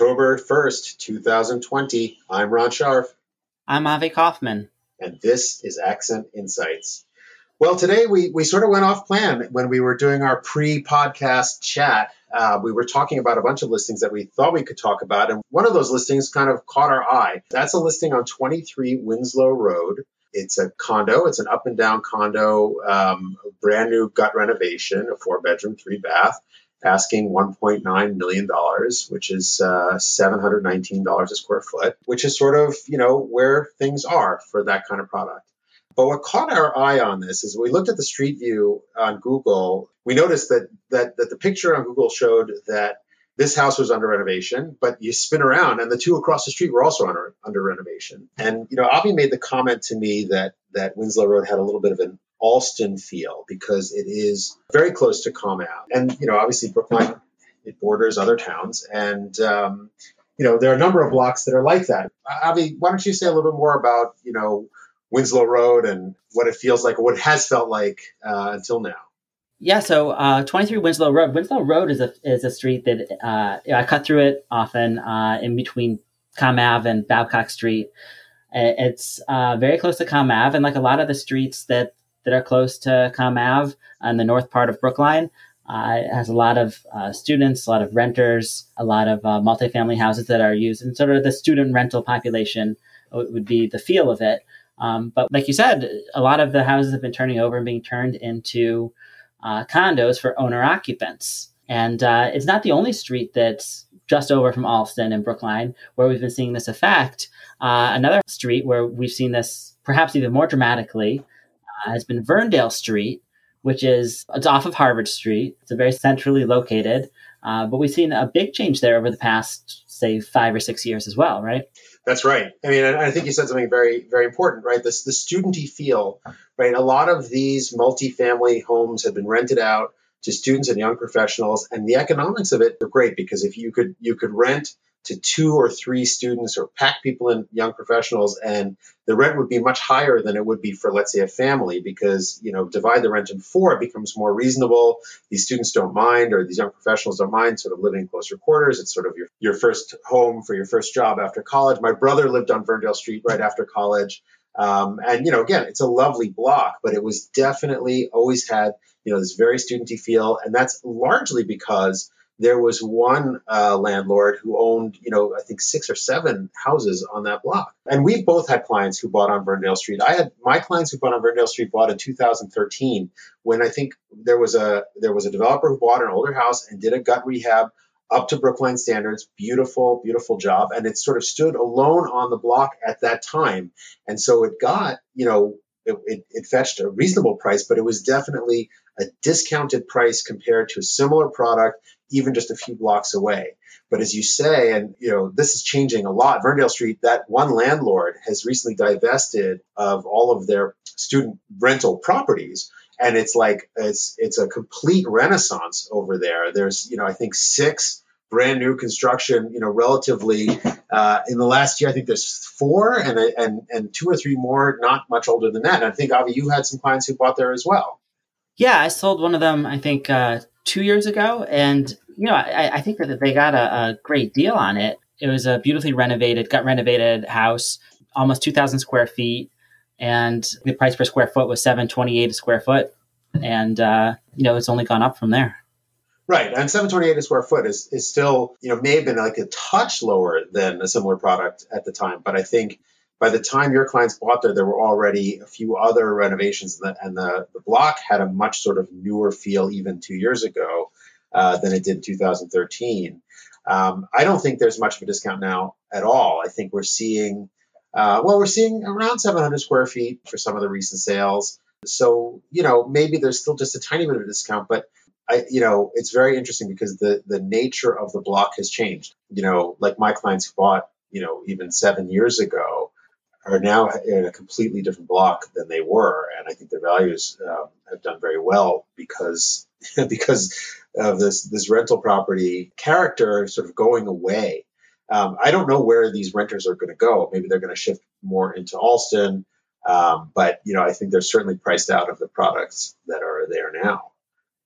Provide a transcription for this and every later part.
October 1st, 2020. I'm Ron Scharf. I'm Avi Kaufman. And this is Accent Insights. Well, today we, we sort of went off plan when we were doing our pre podcast chat. Uh, we were talking about a bunch of listings that we thought we could talk about. And one of those listings kind of caught our eye. That's a listing on 23 Winslow Road. It's a condo. It's an up and down condo, um, brand new gut renovation, a four bedroom, three bath asking $1.9 million, which is uh, $719 a square foot, which is sort of, you know, where things are for that kind of product. But what caught our eye on this is we looked at the street view on Google. We noticed that that, that the picture on Google showed that this house was under renovation, but you spin around and the two across the street were also under, under renovation. And you know, Avi made the comment to me that that Winslow Road had a little bit of an Allston feel because it is very close to Ave. And, you know, obviously Brookline, it borders other towns. And, um, you know, there are a number of blocks that are like that. Avi, why don't you say a little bit more about, you know, Winslow Road and what it feels like or what it has felt like uh, until now? Yeah, so uh, 23 Winslow Road. Winslow Road is a is a street that uh, I cut through it often uh, in between Comm Ave and Babcock Street. It's uh, very close to Comm Ave, and like a lot of the streets that that are close to Comm Ave on the north part of Brookline. Uh, it has a lot of uh, students, a lot of renters, a lot of uh, multifamily houses that are used, and sort of the student rental population would be the feel of it. Um, but like you said, a lot of the houses have been turning over and being turned into uh, condos for owner occupants. And uh, it's not the only street that's just over from Allston and Brookline where we've been seeing this effect. Uh, another street where we've seen this perhaps even more dramatically has been Verndale Street, which is it's off of Harvard Street. It's a very centrally located, uh, but we've seen a big change there over the past, say, five or six years as well, right? That's right. I mean, I think you said something very, very important, right? This the studenty feel, right? A lot of these multifamily homes have been rented out to students and young professionals, and the economics of it are great because if you could you could rent to two or three students or pack people in young professionals and the rent would be much higher than it would be for let's say a family because you know divide the rent in four it becomes more reasonable. These students don't mind or these young professionals don't mind sort of living in closer quarters. It's sort of your, your first home for your first job after college. My brother lived on verndale street right after college. Um, and you know again it's a lovely block but it was definitely always had you know this very studenty feel and that's largely because there was one uh, landlord who owned, you know, I think six or seven houses on that block. And we both had clients who bought on Verndale Street. I had my clients who bought on Verndale Street bought in 2013 when I think there was a there was a developer who bought an older house and did a gut rehab up to Brookline standards. Beautiful, beautiful job. And it sort of stood alone on the block at that time. And so it got, you know, it, it, it, fetched a reasonable price, but it was definitely a discounted price compared to a similar product even just a few blocks away. But as you say, and you know, this is changing a lot. Verndale Street, that one landlord has recently divested of all of their student rental properties. And it's like it's it's a complete renaissance over there. There's, you know, I think six brand new construction, you know, relatively uh, in the last year, I think there's four and, and, and two or three more, not much older than that. And I think, Avi, you had some clients who bought there as well. Yeah, I sold one of them, I think, uh, two years ago, and you know, I, I think that they got a, a, great deal on it. It was a beautifully renovated, got renovated house, almost two thousand square feet, and the price per square foot was seven twenty eight a square foot, and uh, you know, it's only gone up from there. Right, and 728 a square foot is, is still, you know, may have been like a touch lower than a similar product at the time, but I think by the time your clients bought there, there were already a few other renovations, and the, and the, the block had a much sort of newer feel even two years ago uh, than it did in 2013. Um, I don't think there's much of a discount now at all. I think we're seeing, uh, well, we're seeing around 700 square feet for some of the recent sales. So, you know, maybe there's still just a tiny bit of a discount, but I, you know, it's very interesting because the the nature of the block has changed. You know, like my clients who bought, you know, even seven years ago, are now in a completely different block than they were, and I think their values um, have done very well because because of this this rental property character sort of going away. Um, I don't know where these renters are going to go. Maybe they're going to shift more into Allston, um, but you know I think they're certainly priced out of the products that are there now.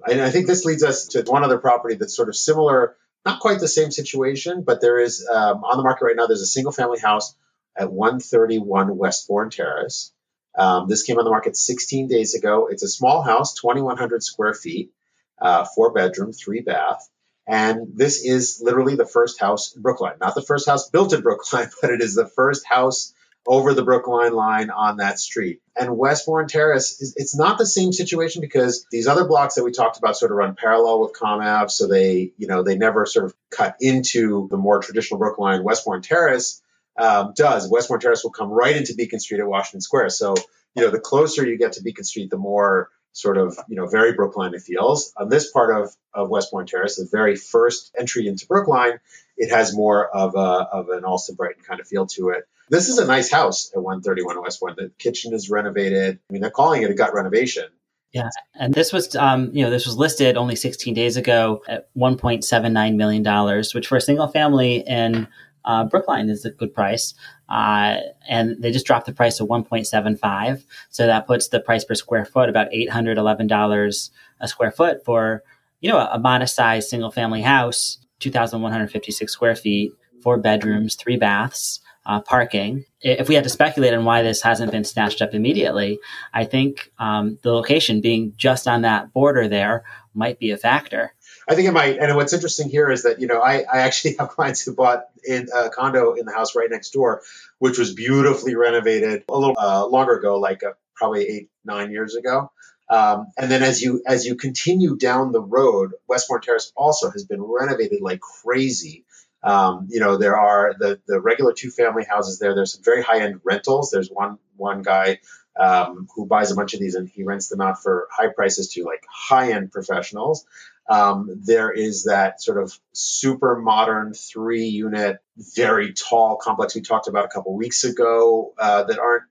And I think this leads us to one other property that's sort of similar not quite the same situation, but there is um, on the market right now. There's a single family house at 131 Westbourne Terrace. Um, this came on the market 16 days ago. It's a small house, 2,100 square feet, uh, four bedroom, three bath. And this is literally the first house in Brookline. Not the first house built in Brookline, but it is the first house over the Brookline line on that street. And Westbourne Terrace, is, it's not the same situation because these other blocks that we talked about sort of run parallel with Comm Ave, so they, you know, they never sort of cut into the more traditional Brookline. Westbourne Terrace um, does. Westbourne Terrace will come right into Beacon Street at Washington Square. So, you know, the closer you get to Beacon Street, the more sort of, you know, very Brookline it feels. On this part of, of Westbourne Terrace, the very first entry into Brookline, it has more of, a, of an Allston Brighton kind of feel to it. This is a nice house at 131 Westbourne. The kitchen is renovated. I mean, they're calling it a gut renovation. Yeah, and this was, um, you know, this was listed only 16 days ago at 1.79 million dollars, which for a single family in uh, Brookline is a good price. Uh, and they just dropped the price to 1.75. So that puts the price per square foot about $811 a square foot for, you know, a, a modest sized single family house, 2,156 square feet, four bedrooms, three baths. Uh, parking. If we had to speculate on why this hasn't been snatched up immediately, I think um, the location being just on that border there might be a factor. I think it might. And what's interesting here is that you know I, I actually have clients who bought in a condo in the house right next door, which was beautifully renovated a little uh, longer ago, like uh, probably eight nine years ago. Um, and then as you as you continue down the road, Westbourne Terrace also has been renovated like crazy. Um, you know, there are the the regular two family houses there. There's some very high end rentals. There's one one guy um, who buys a bunch of these and he rents them out for high prices to like high end professionals. Um, there is that sort of super modern three unit, very tall complex we talked about a couple weeks ago uh, that aren't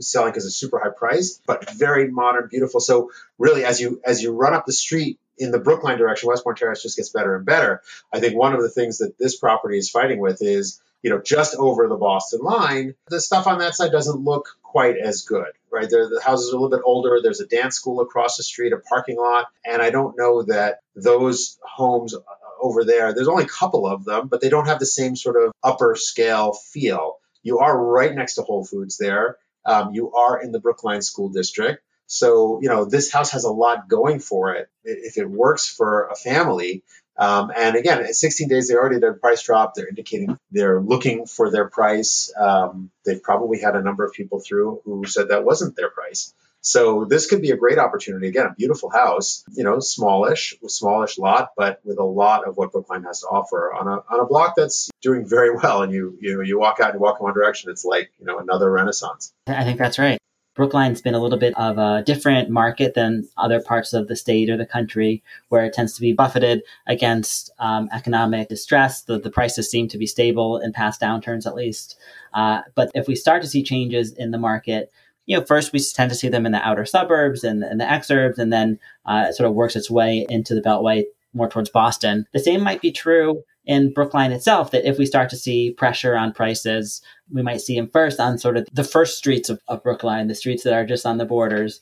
selling because it's super high price, but very modern, beautiful. So really, as you as you run up the street in the Brookline direction, Westbourne Terrace just gets better and better. I think one of the things that this property is fighting with is you know, just over the Boston line, the stuff on that side doesn't look quite as good, right? The houses are a little bit older. There's a dance school across the street, a parking lot, and I don't know that those homes uh, over there. There's only a couple of them, but they don't have the same sort of upper scale feel. You are right next to Whole Foods there. Um, you are in the Brookline School District. So, you know, this house has a lot going for it. If it works for a family, um, and again, at 16 days, they already did a price drop. They're indicating they're looking for their price. Um, they've probably had a number of people through who said that wasn't their price. So this could be a great opportunity. Again, a beautiful house, you know, smallish, smallish lot, but with a lot of what Brookline has to offer on a, on a block that's doing very well. And you, you know, you walk out and walk in one direction, it's like, you know, another renaissance. I think that's right. Brookline's been a little bit of a different market than other parts of the state or the country, where it tends to be buffeted against um, economic distress. The, the prices seem to be stable in past downturns, at least. Uh, but if we start to see changes in the market, you know, first we tend to see them in the outer suburbs and, and the exurbs, and then uh, it sort of works its way into the Beltway more towards Boston. The same might be true in Brookline itself that if we start to see pressure on prices, we might see them first on sort of the first streets of, of Brookline, the streets that are just on the borders.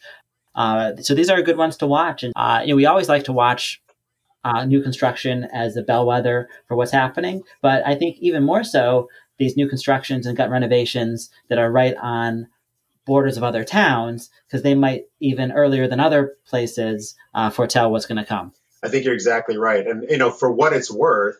Uh, so these are good ones to watch. And, uh, you know, we always like to watch uh, new construction as a bellwether for what's happening. But I think even more so, these new constructions and gut renovations that are right on borders of other towns, because they might even earlier than other places uh, foretell what's going to come. I think you're exactly right. And, you know, for what it's worth,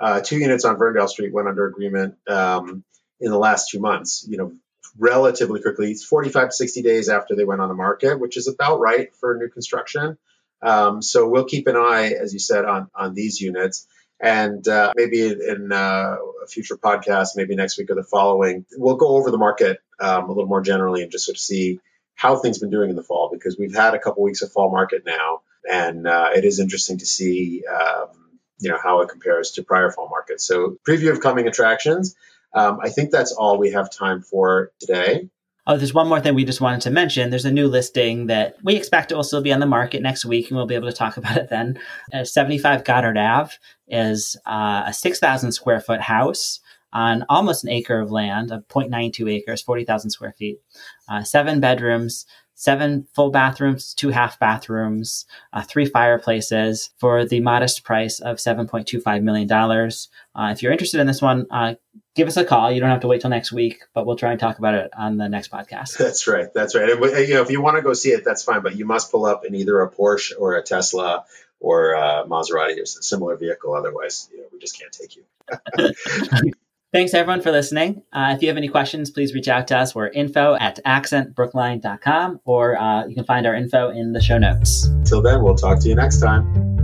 uh, two units on Verndale Street went under agreement um, in the last two months. You know, relatively quickly, It's 45 to 60 days after they went on the market, which is about right for new construction. Um, so we'll keep an eye, as you said, on on these units. And uh, maybe in uh, a future podcast, maybe next week or the following, we'll go over the market um, a little more generally and just sort of see how things been doing in the fall because we've had a couple weeks of fall market now, and uh, it is interesting to see um, you know how it compares to prior fall markets. So preview of coming attractions. Um, I think that's all we have time for today. Oh, there's one more thing we just wanted to mention. There's a new listing that we expect it will still be on the market next week, and we'll be able to talk about it then. Uh, 75 Goddard Ave is uh, a 6,000 square foot house on almost an acre of land of 0.92 acres, 40,000 square feet, uh, seven bedrooms, seven full bathrooms, two half bathrooms, uh, three fireplaces for the modest price of $7.25 million. Uh, if you're interested in this one, uh, give us a call. You don't have to wait till next week, but we'll try and talk about it on the next podcast. That's right. That's right. And, you know, if you want to go see it, that's fine, but you must pull up in either a Porsche or a Tesla or a Maserati or a similar vehicle. Otherwise, you know, we just can't take you. Thanks everyone for listening. Uh, if you have any questions, please reach out to us. We're info at accentbrookline.com or uh, you can find our info in the show notes. Till then, we'll talk to you next time.